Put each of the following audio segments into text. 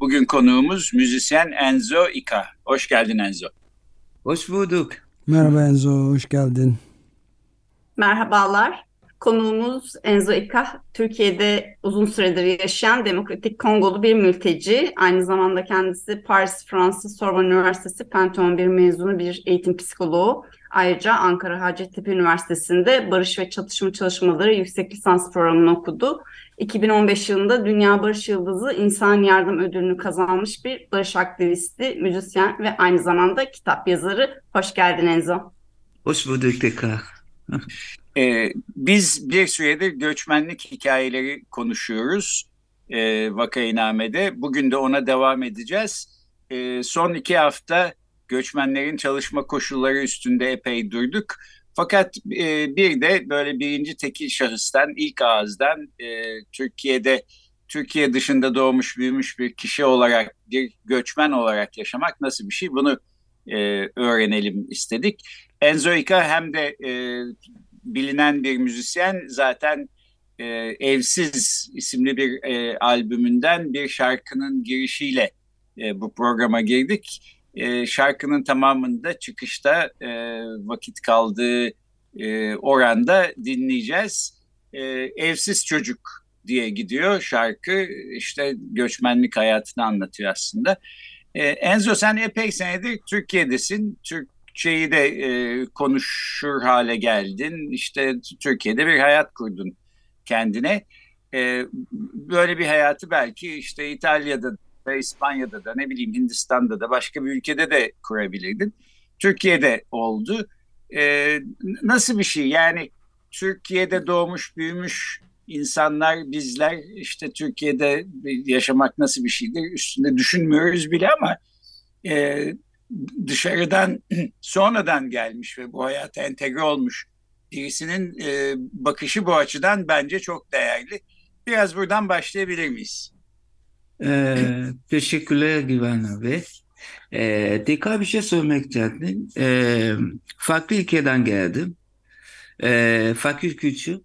Bugün konuğumuz müzisyen Enzo Ika. Hoş geldin Enzo. Hoş bulduk. Merhaba Enzo, hoş geldin. Merhabalar. Konuğumuz Enzo Ika, Türkiye'de uzun süredir yaşayan Demokratik Kongolu bir mülteci. Aynı zamanda kendisi Paris Fransız Sorbonne Üniversitesi Pantheon bir mezunu bir eğitim psikoloğu. Ayrıca Ankara Hacettepe Üniversitesi'nde Barış ve Çatışma Çalışmaları yüksek lisans programını okudu. 2015 yılında Dünya Barış Yıldızı İnsan Yardım Ödülünü kazanmış bir barış aktivisti, müzisyen ve aynı zamanda kitap yazarı. Hoş geldin Enzo. Hoş bulduk tekrar. Ee, biz bir süredir göçmenlik hikayeleri konuşuyoruz e, Vakainame'de. Bugün de ona devam edeceğiz. E, son iki hafta göçmenlerin çalışma koşulları üstünde epey durduk. Fakat e, bir de böyle birinci tekil şahıstan, ilk ağızdan e, Türkiye'de, Türkiye dışında doğmuş büyümüş bir kişi olarak, bir göçmen olarak yaşamak nasıl bir şey bunu e, öğrenelim istedik. Enzo Ika hem de e, bilinen bir müzisyen zaten e, Evsiz isimli bir e, albümünden bir şarkının girişiyle e, bu programa girdik. E, şarkının tamamında çıkışta e, vakit kaldığı e, oranda dinleyeceğiz. E, Evsiz Çocuk diye gidiyor şarkı. İşte göçmenlik hayatını anlatıyor aslında. E, Enzo sen epey senedir Türkiye'desin. Türkçeyi de e, konuşur hale geldin. İşte Türkiye'de bir hayat kurdun kendine. E, böyle bir hayatı belki işte İtalya'da da İspanya'da da ne bileyim Hindistan'da da başka bir ülkede de kurabilirdin. Türkiye'de oldu. Ee, nasıl bir şey yani Türkiye'de doğmuş büyümüş insanlar bizler işte Türkiye'de yaşamak nasıl bir şeydir üstünde düşünmüyoruz bile ama e, dışarıdan sonradan gelmiş ve bu hayata entegre olmuş birisinin e, bakışı bu açıdan bence çok değerli. Biraz buradan başlayabilir miyiz? Ee, teşekkürler Güven abi. Ee, tekrar bir şey söylemek istedim. Ee, farklı ülkeden geldim. Ee, farklı kültür.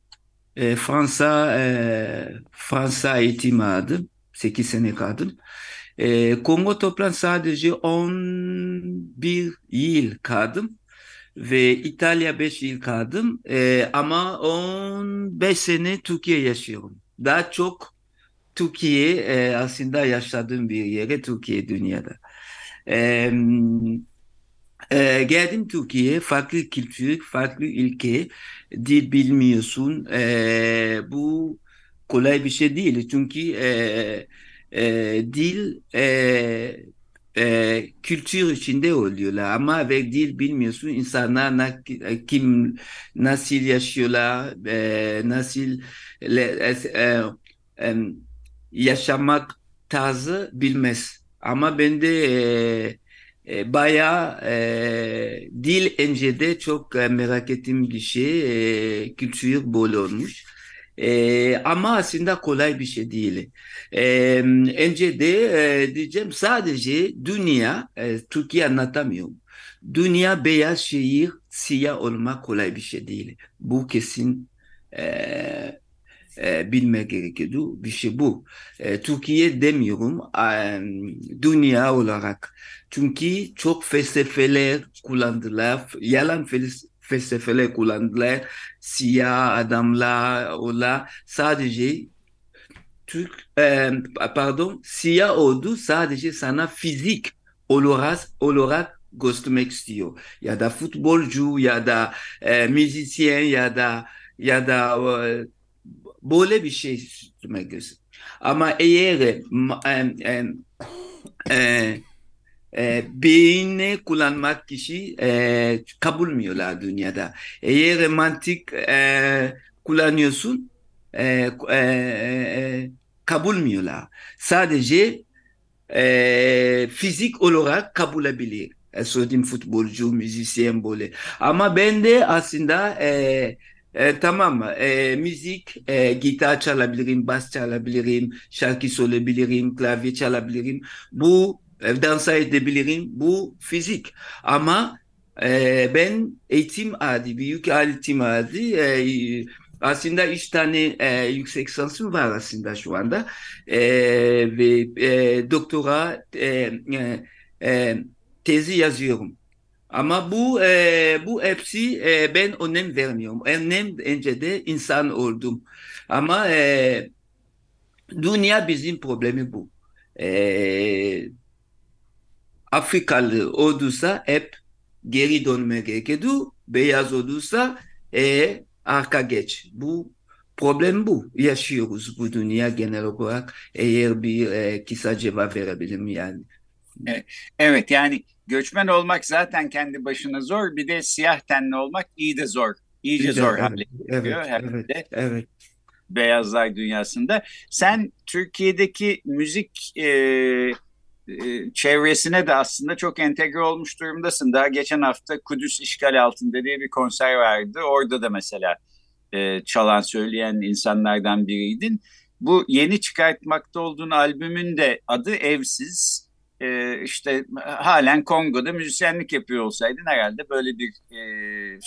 Ee, Fransa e, Fransa eğitimi aldım. 8 sene kaldım. Ee, Kongo toplam sadece 11 yıl kaldım. Ve İtalya 5 yıl kaldım. Ee, ama 15 sene Türkiye yaşıyorum. Daha çok Türkiye e, aslında yaşadığım bir yere Türkiye dünyada. E, e, geldim Türkiye farklı kültür, farklı ülke, dil bilmiyorsun. E, bu kolay bir şey değil çünkü e, e, dil e, e, kültür içinde oluyorlar ama ve dil bilmiyorsun insanlar na, kim nasıl yaşıyorlar, e, nasıl e, e, e, yaşamak tarzı bilmez. Ama ben de e, e, bayağı e, dil öncede çok e, merak ettiğim bir şey. E, kültür bol olmuş. E, ama aslında kolay bir şey değil. E, önce de e, diyeceğim sadece dünya, e, Türkiye anlatamıyorum. Dünya beyaz şehir, siyah olmak kolay bir şey değil. Bu kesin e, e, bilmek gerekiyordu. Bir şey bu. E, Türkiye demiyorum dünya olarak. Çünkü çok felsefeler kullandılar. Yalan felsefeler kullandılar. Siyah adamlar ola sadece Türk e, pardon siyah oldu sadece sana fizik olarak olarak göstermek istiyor. Ya da futbolcu ya da e, müzisyen ya da ya da e, böyle bir şey üstüme gözüm. Ama eğer e, e, e, e, beyni kullanmak kişi e, kabulmüyorlar dünyada. Eğer mantık e, kullanıyorsun e, e, e, kabulmüyorlar. Sadece e, fizik olarak kabul edebilir. E, söylediğim futbolcu, müzisyen böyle. Ama ben de aslında e, e, tamam e, müzik, e, gitar çalabilirim, bas çalabilirim, şarkı söyleyebilirim, klavye çalabilirim. Bu e, dansa edebilirim. Bu fizik. Ama e, ben eğitim aldı, büyük eğitim aldı. E, aslında üç tane e, yüksek sansım var aslında şu anda. E, ve e, doktora e, e, tezi yazıyorum. Ama bu e, bu hepsi e, ben önem vermiyorum. Önem önce de insan oldum. Ama e, dünya bizim problemi bu. E, Afrikalı olursa hep geri dönmek gerekiyordu. Beyaz olursa e, arka geç. Bu problem bu. Yaşıyoruz bu dünya genel olarak. Eğer bir e, kısa cevap verebilirim yani. Evet yani göçmen olmak zaten kendi başına zor. Bir de siyah tenli olmak iyi de zor. İyice zor evet, hale geliyor. Evet, evet, evet. Beyazlar dünyasında. Sen Türkiye'deki müzik e, e, çevresine de aslında çok entegre olmuş durumdasın. Daha geçen hafta Kudüs işgal altında diye bir konser vardı. Orada da mesela e, çalan söyleyen insanlardan biriydin. Bu yeni çıkartmakta olduğun albümün de adı Evsiz e, işte halen Kongo'da müzisyenlik yapıyor olsaydın herhalde böyle bir e,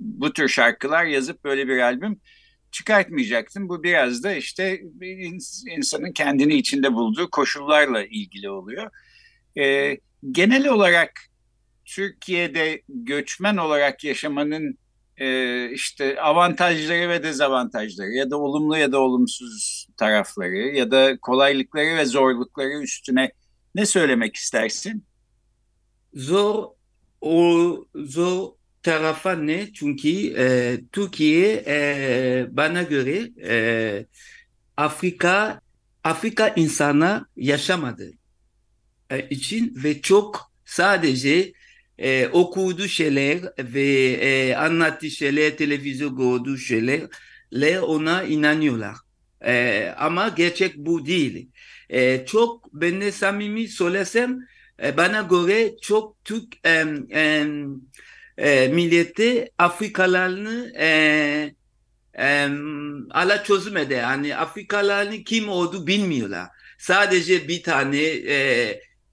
bu tür şarkılar yazıp böyle bir albüm çıkartmayacaktın. Bu biraz da işte insanın kendini içinde bulduğu koşullarla ilgili oluyor. E, genel olarak Türkiye'de göçmen olarak yaşamanın e, işte avantajları ve dezavantajları ya da olumlu ya da olumsuz tarafları ya da kolaylıkları ve zorlukları üstüne ne söylemek istersin? Zor o zor tarafa ne? Çünkü e, Türkiye e, bana göre e, Afrika Afrika insana yaşamadı e, için ve çok sadece e, okuduğu şeyler ve e, anlattığı şeyler, televizyon gördüğü şeyler ona inanıyorlar. E, ama gerçek bu değil. E, çok ben de samimi söylesem e, bana göre çok Türk e, e, milleti Afrikalarını e, e, ala çözmedi. Yani Afrikalarını kim olduğu bilmiyorlar. Sadece bir tane e,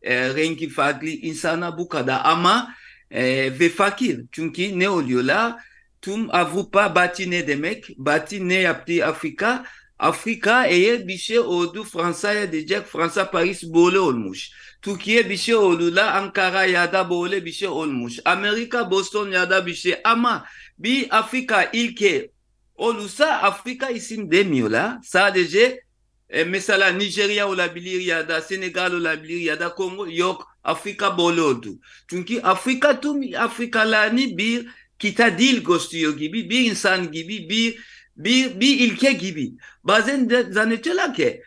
e, rengi farklı insana bu kadar ama e, ve fakir. Çünkü ne oluyorlar? Tüm Avrupa Batı ne demek? Batı ne yaptı Afrika? Afrika eğer bir şey oldu Fransa'ya diyecek Fransa Paris böyle olmuş. Türkiye bir şey oldu la Ankara ya da böyle bir şey olmuş. Amerika Boston ya da bir şey ama bir Afrika ilke olursa Afrika isim demiyorlar. Sadece e, mesela Nijerya olabilir ya da Senegal olabilir ya da Kongo yok Afrika böyle oldu. Çünkü Afrika tüm Afrikalarını bir kita dil gösteriyor gibi bir insan gibi bir bir, bir ilke gibi. Bazen de zannediyorlar ki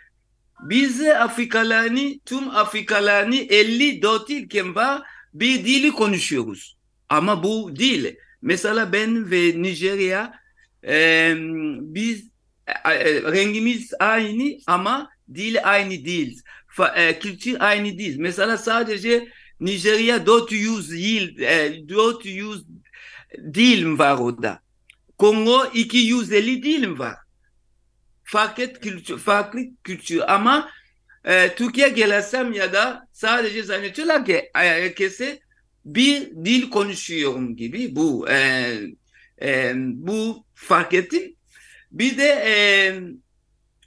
biz Afrikalarını, tüm Afrikalarını 54 ilken var bir dili konuşuyoruz. Ama bu değil. Mesela ben ve Nijerya e, biz e, rengimiz aynı ama dil aynı değil. Fa, e, kültür aynı değil. Mesela sadece Nijerya 400 yıl, e, 400 dil var orada. Kongo 250 dilim var. Farklı kültür, farklı kültür ama e, Türkiye gelsem ya da sadece zannediyorlar ki e, herkese bir dil konuşuyorum gibi bu e, e, bu fark ettim. Bir de e,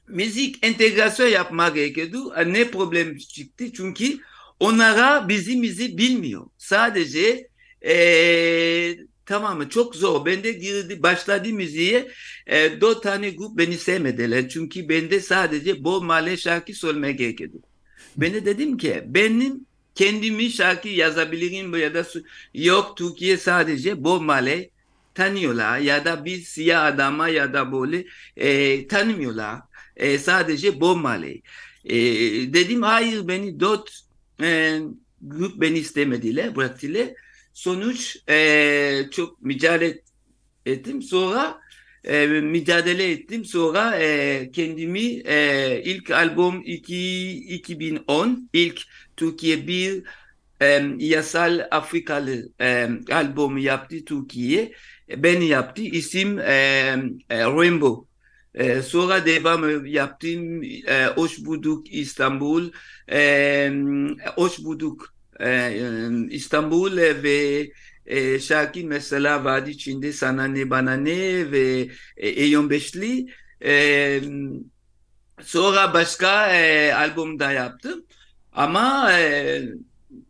müzik entegrasyon yapmak gerekiyordu. E, ne problem çıktı? Çünkü onlara bizimizi bilmiyor. Sadece e, Tamamı çok zor. Ben de girdi, başladı müziğe. E, dört tane grup beni sevmediler. Çünkü bende sadece bol mahalle şarkı söylemeye gerekiyordu. Ben de dedim ki benim kendimi şarkı yazabilirim ya da yok Türkiye sadece bol mahalle tanıyorlar ya da bir siyah adama ya da böyle e, tanımıyorlar. E, sadece bol mahalle. E, dedim hayır beni dört e, grup beni istemediler, bıraktılar sonuç e, çok mücadele ettim. Sonra e, mücadele ettim. Sonra e, kendimi e, ilk albüm 2, 2010 ilk Türkiye bir e, yasal Afrikalı e, albümü yaptı Türkiye. Ben yaptı. İsim e, e, Rainbow. E, sonra devam yaptım. E, hoş bulduk İstanbul. E, hoş bulduk İstanbul ve e, şarkı mesela vardı içinde sana ne bana ne ve e, Eyon Beşli. Sonra başka e, albüm da yaptım. Ama e,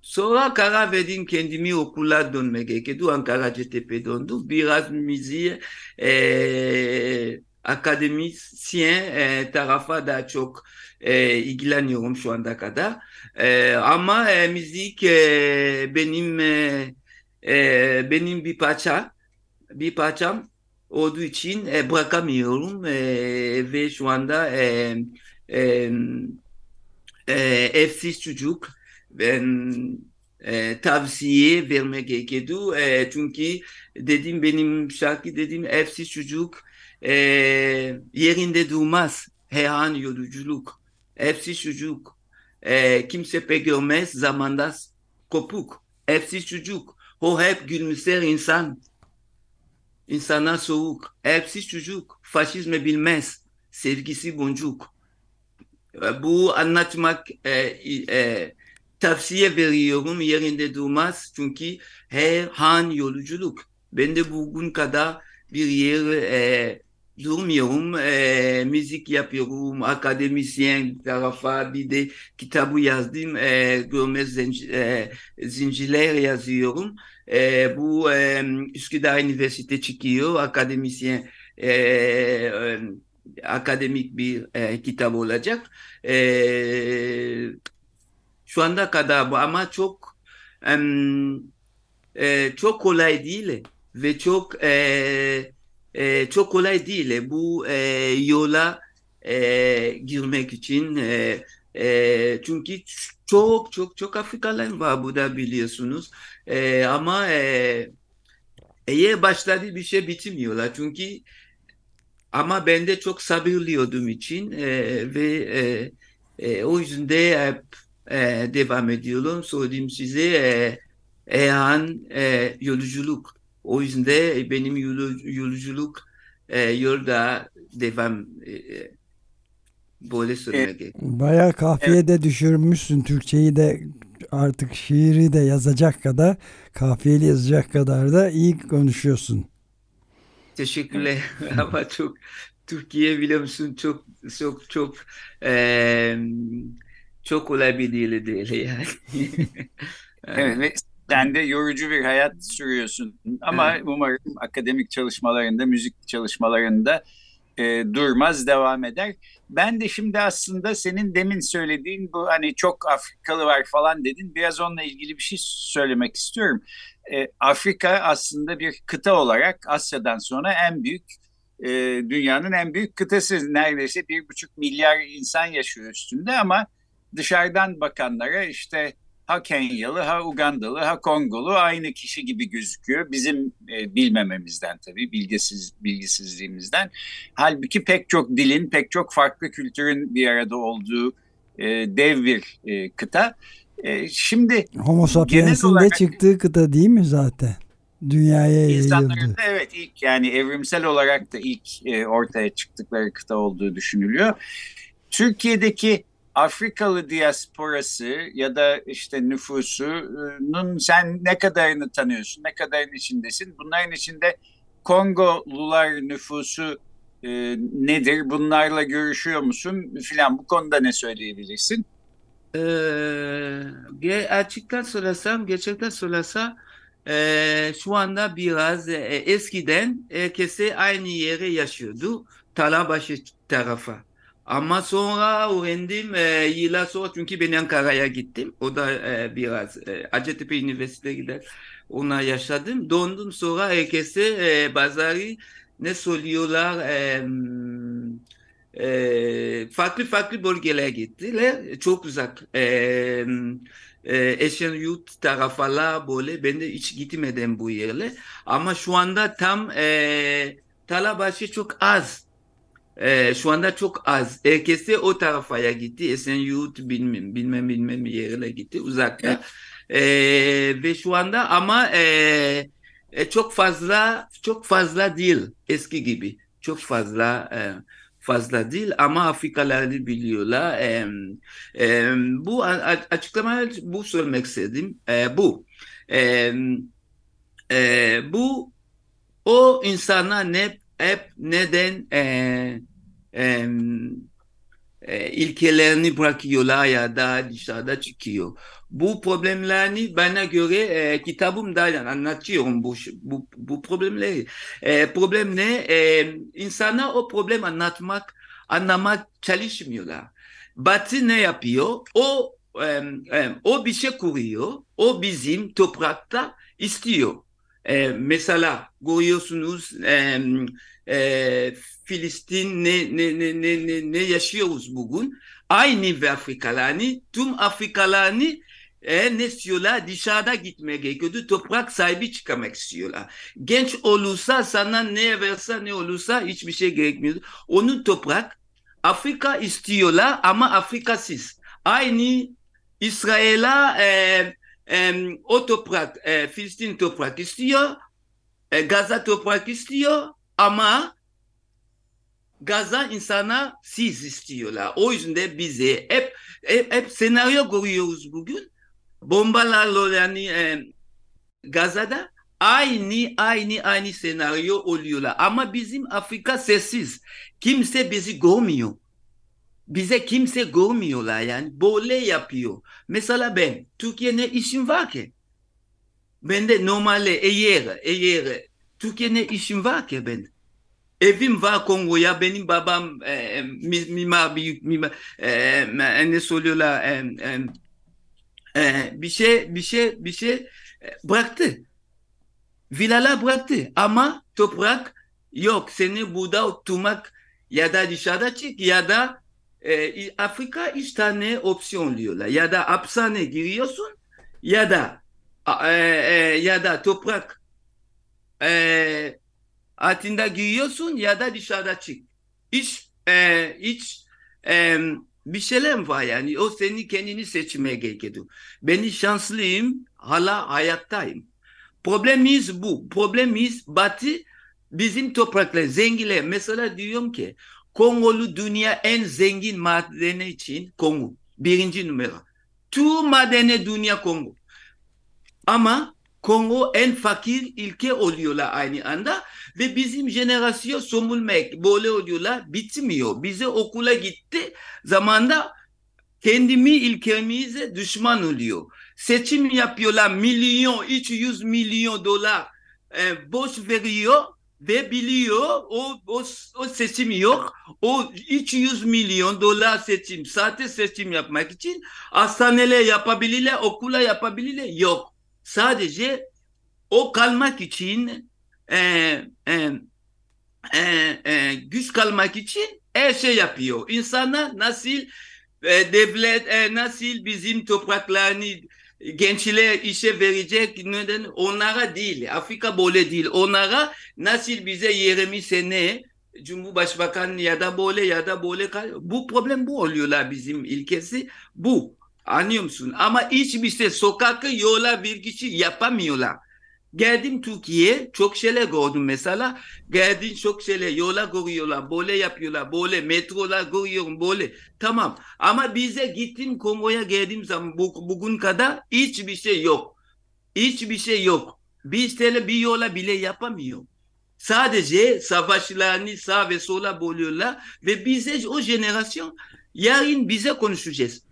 sonra karar verdim kendimi okula dönmek gerekiyordu. Ankara CTP döndüm. Biraz müziği e, akademisyen e, tarafa da çok e, ilgileniyorum şu anda kadar. E, ama e, müzik e, benim e, e, benim bir parça bir parçam olduğu için e, bırakamıyorum e, ve şu anda e, e, e, evsiz çocuk ben e, tavsiye vermek gerekiyordu. E, çünkü dedim benim şarkı dedim evsiz çocuk e, yerinde durmaz her an yolculuk. Evsiz çocuk e, kimse pek görmez zamanda kopuk. Evsiz çocuk o hep gülümser insan. İnsana soğuk. Evsiz çocuk. Faşizme bilmez. Sevgisi boncuk. Bu anlatmak e, e, tavsiye veriyorum yerinde durmaz. Çünkü her an yolculuk. Ben de bugün kadar bir yer e, durmuyorum. E, müzik yapıyorum. Akademisyen tarafa bir de kitabı yazdım. E, görmez e, zincirler yazıyorum. E, bu e, Üsküdar Üniversite çıkıyor. Akademisyen e, e, akademik bir e, kitap olacak. E, şu anda kadar bu ama çok e, çok kolay değil ve çok e, e, çok kolay değil bu e, yola e, girmek için e, e, çünkü çok çok çok Afrikalılar var burada biliyorsunuz e, ama e, eğer başladı bir şey bitmiyorlar çünkü ama ben de çok sabırlıyordum için e, ve e, e, o yüzden de hep e, devam ediyorum. Söyleyeyim size e, Ehan e, yolculuk. O yüzden de benim yolculuk e, yolda devam e, böyle söylemek evet. Bayağı kafiye de düşürmüşsün. Türkçeyi de artık şiiri de yazacak kadar kafiyeli yazacak kadar da iyi konuşuyorsun. Teşekkürler ama çok Türkiye biliyor musun çok çok çok e, çok dili değil yani. evet ve sen de yorucu bir hayat sürüyorsun ama evet. umarım akademik çalışmalarında, müzik çalışmalarında e, durmaz, devam eder. Ben de şimdi aslında senin demin söylediğin bu hani çok Afrikalı var falan dedin. Biraz onunla ilgili bir şey söylemek istiyorum. E, Afrika aslında bir kıta olarak Asya'dan sonra en büyük e, dünyanın en büyük kıtası. Neredeyse bir buçuk milyar insan yaşıyor üstünde ama dışarıdan bakanlara işte ha Kenyalı, ha Ugandalı, ha Kongolu aynı kişi gibi gözüküyor. Bizim e, bilmememizden tabii, bilgisiz bilgisizliğimizden. Halbuki pek çok dilin, pek çok farklı kültürün bir arada olduğu e, dev bir e, kıta. E, şimdi Homo sapiens'in olarak, de çıktığı kıta değil mi zaten? Dünyaya yayıldı. evet ilk yani evrimsel olarak da ilk e, ortaya çıktıkları kıta olduğu düşünülüyor. Türkiye'deki Afrikalı diasporası ya da işte nüfusunun sen ne kadarını tanıyorsun, ne kadarın içindesin? Bunların içinde Kongolular nüfusu e, nedir? Bunlarla görüşüyor musun filan bu konuda ne söyleyebilirsin? Ee, açıktan söylesem, gerçekten söylesem e, şu anda biraz e, eskiden herkese aynı yere yaşıyordu. Talabaşı tarafa. Ama sonra öğrendim e, yıllar sonra çünkü ben Ankara'ya gittim. O da e, biraz e, Hacettepe Üniversitesi'ne gider. Ona yaşadım. Döndüm sonra herkese e, bazıları ne söylüyorlar e, e, farklı farklı bölgelere gittiler. Çok uzak. E, e, Esenyurt tarafala böyle ben de hiç gitmedim bu yerle. Ama şu anda tam e, Talabaşı çok az. Ee, şu anda çok az. Herkesi o tarafa gitti. Esenyurt bilmem bilmem bilmem yerine gitti uzakta. Ee, ve şu anda ama e, e, çok fazla çok fazla değil eski gibi. Çok fazla e, fazla değil ama Afrikalıları biliyorlar. E, e, bu açıklama bu söylemek istedim. E, bu. E, e, bu o insana ne hep neden e, e, e, ilkelerini bırakıyorlar ya da dışarıda çıkıyor. Bu problemlerini bana göre e, kitabımda anlatıyorum bu, bu, bu problemleri. E, problem ne? E, insana o problem anlatmak, anlamak çalışmıyorlar. Batı ne yapıyor? O e, e, o bir şey kuruyor. O bizim toprakta istiyor. E, mesela görüyorsunuz e, e, Filistin ne, ne, ne, ne, ne, ne yaşıyoruz bugün? Aynı ve Afrikalarını, tüm Afrikalarını e, ne istiyorlar? Dışarıda gitmeye gerekiyordu. Toprak sahibi çıkamak istiyorlar. Genç olursa sana ne verse ne olursa hiçbir şey gerekmiyor. Onun toprak Afrika istiyorlar ama Afrikasız. Aynı İsrail'e e, e, o toprak, e, Filistin toprak istiyor. E, Gaza toprak istiyor ama Gaza insana siz istiyorlar. O yüzden de bize hep, hep, hep senaryo görüyoruz bugün. Bombalarla yani e, Gaza'da aynı aynı aynı senaryo oluyorlar. Ama bizim Afrika sessiz. Kimse bizi görmüyor. Bize kimse görmüyorlar yani. Böyle yapıyor. Mesela ben Türkiye'de işim var ki. Ben de normalde eğer, eğer Türkiye'de işim var ki ben. Evim var Kongo'ya. Benim babam e, mimar, büyük mimar. E, ne söylüyorlar? E, e, e, bir şey, bir şey, bir şey bıraktı. Villalar bıraktı. Ama toprak yok. Seni burada oturmak ya da dışarıda çık ya da e, Afrika üç tane opsiyon diyorlar. Ya da hapishane giriyorsun ya da e, e, ya da toprak e, altında giriyorsun ya da dışarıda çık. Hiç e, hiç e, bir şeyler var yani. O seni kendini seçmeye gerekiyor. Ben şanslıyım. Hala hayattayım. Problemimiz bu. Problemimiz batı bizim topraklar zenginler. Mesela diyorum ki Kongolu dünya en zengin madeni için Kongo. Birinci numara. Tüm madeni dünya Kongo. Ama Kongo en fakir ülke oluyorlar aynı anda ve bizim jenerasyon somulmak böyle oluyorlar bitmiyor. Bize okula gitti zamanda kendimi ülkemize düşman oluyor. Seçim yapıyorlar milyon 300 milyon dolar e, boş veriyor ve biliyor o, o, o seçim yok. O 300 milyon dolar seçim, sahte seçim yapmak için hastaneler yapabilirler, okula yapabilirler. Yok. Sadece o kalmak için e, e, e, e, güç kalmak için her şey yapıyor. İnsanlar nasıl e, devlet e, nasıl bizim topraklarını gençler işe verecek neden onlara değil. Afrika böyle değil. Onlara nasıl bize 20 sene Cumhurbaşkanı ya da böyle ya da böyle bu problem bu oluyorlar bizim ilkesi bu. Anlıyor musun? Ama hiçbir şey sokakı yola bir kişi yapamıyorlar. Geldim Türkiye çok şeyler gördüm mesela. Geldim çok şeyler yola görüyorlar, böyle yapıyorlar, böyle metrolar görüyorum, böyle. Tamam ama bize gittim Kongo'ya geldiğim zaman bu, bugün kadar hiçbir şey yok. Hiçbir şey yok. Bir tane bir yola bile yapamıyor. Sadece savaşlarını sağ ve sola bölüyorlar ve bize o jenerasyon yarın bize konuşacağız.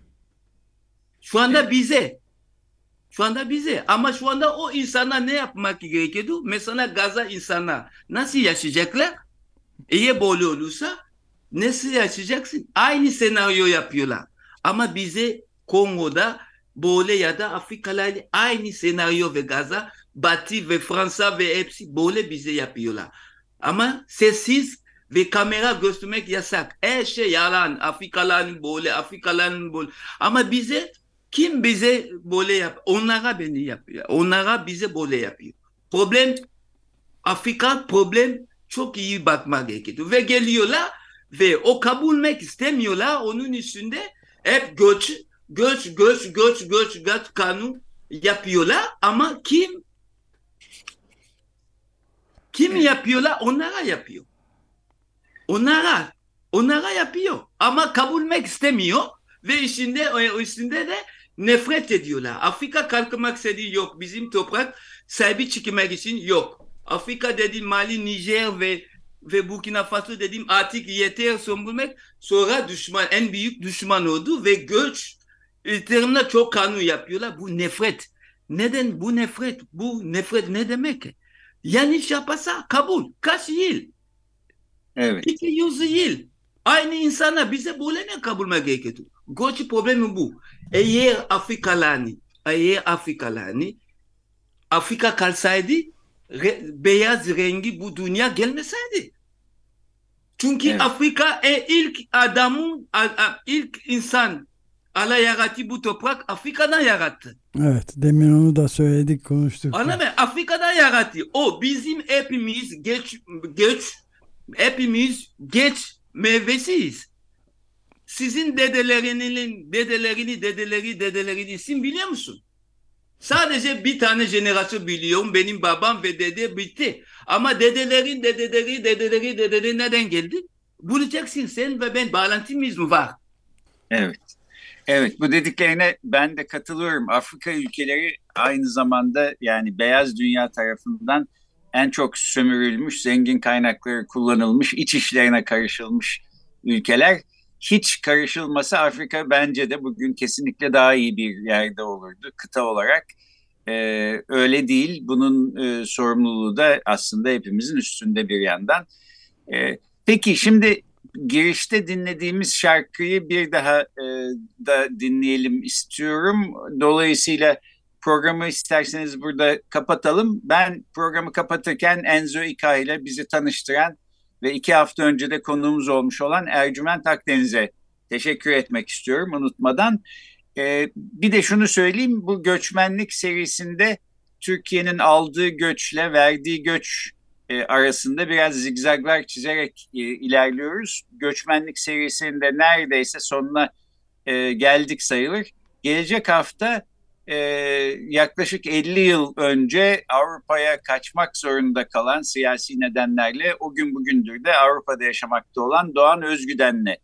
Şu anda bize şu anda bize. Ama şu anda o insana ne yapmak gerekiyordu? Mesela Gaza insana nasıl yaşayacaklar? Eğer böyle olursa nasıl yaşayacaksın? Aynı senaryo yapıyorlar. Ama bize Kongo'da böyle ya da Afrikalar aynı senaryo ve Gaza, Batı ve Fransa ve hepsi böyle bize yapıyorlar. Ama sessiz ve kamera göstermek yasak. Her şey yalan. Afrikaların böyle, Afrikaların böyle. Ama bize kim bize böyle yap? Onlara beni yapıyor. Onlara bize böyle yapıyor. Problem Afrika problem çok iyi bakmak gerekiyor. Ve geliyorlar ve o kabulmek istemiyorlar. Onun üstünde hep göç, göç, göç, göç, göç, göç kanun yapıyorlar. Ama kim kim yapıyorlar? Onlara yapıyor. Onlara, onlara yapıyor. Ama kabulmek istemiyor. Ve içinde, üstünde de nefret ediyorlar. Afrika kalkmak istediği yok. Bizim toprak sahibi çıkmak için yok. Afrika dediğim Mali, Nijer ve ve Burkina Faso dediğim artık yeter bulmak. Sonra düşman, en büyük düşman oldu ve göç üzerinde çok kanun yapıyorlar. Bu nefret. Neden bu nefret? Bu nefret ne demek? Yanlış yaparsa kabul. Kaç yıl? Evet. İki yüz yıl. Aynı insana bize böyle mi kabul gerekiyor? Göç problemi bu. Eğer Afrikalarını, eğer Afrikalarını Afrika kalsaydı re, beyaz rengi bu dünya gelmeseydi. Çünkü evet. Afrika e, ilk adamın, a, a, ilk insan Allah yarattı bu toprak Afrika'dan yarattı. Evet demin onu da söyledik konuştuk. Anladın mı? Afrika'dan yarattı. O bizim hepimiz geç, geç hepimiz geç meyvesiyiz. Sizin dedelerinin dedelerini dedeleri dedelerini isim biliyor musun? Sadece bir tane jenerasyon biliyorum. Benim babam ve dede bitti. Ama dedelerin dedeleri dedeleri dedeleri neden geldi? Bulacaksın sen ve ben bağlantımız mı var? Evet. Evet bu dediklerine ben de katılıyorum. Afrika ülkeleri aynı zamanda yani beyaz dünya tarafından en çok sömürülmüş, zengin kaynakları kullanılmış, iç işlerine karışılmış ülkeler. Hiç karışılmasa Afrika bence de bugün kesinlikle daha iyi bir yerde olurdu kıta olarak. Ee, öyle değil. Bunun e, sorumluluğu da aslında hepimizin üstünde bir yandan. Ee, peki şimdi girişte dinlediğimiz şarkıyı bir daha e, da dinleyelim istiyorum. Dolayısıyla programı isterseniz burada kapatalım. Ben programı kapatırken Enzo İka ile bizi tanıştıran ve iki hafta önce de konuğumuz olmuş olan Ercüment Akdeniz'e teşekkür etmek istiyorum unutmadan. Ee, bir de şunu söyleyeyim bu göçmenlik serisinde Türkiye'nin aldığı göçle verdiği göç e, arasında biraz zigzaglar çizerek e, ilerliyoruz. Göçmenlik serisinde neredeyse sonuna e, geldik sayılır. Gelecek hafta e, yaklaşık 50 yıl önce Avrupa'ya kaçmak zorunda kalan siyasi nedenlerle o gün bugündür de Avrupa'da yaşamakta olan Doğan Özgüden'le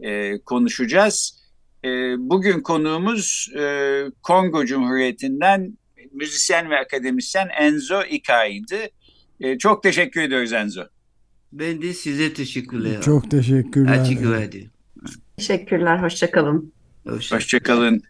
e, konuşacağız. E, bugün konuğumuz e, Kongo Cumhuriyeti'nden müzisyen ve akademisyen Enzo Ikai'ydi. E, çok teşekkür ediyoruz Enzo. Ben de size teşekkürler. Çok teşekkürler. Verdi. Teşekkürler, hoşçakalın. Hoşçakalın. Hoşça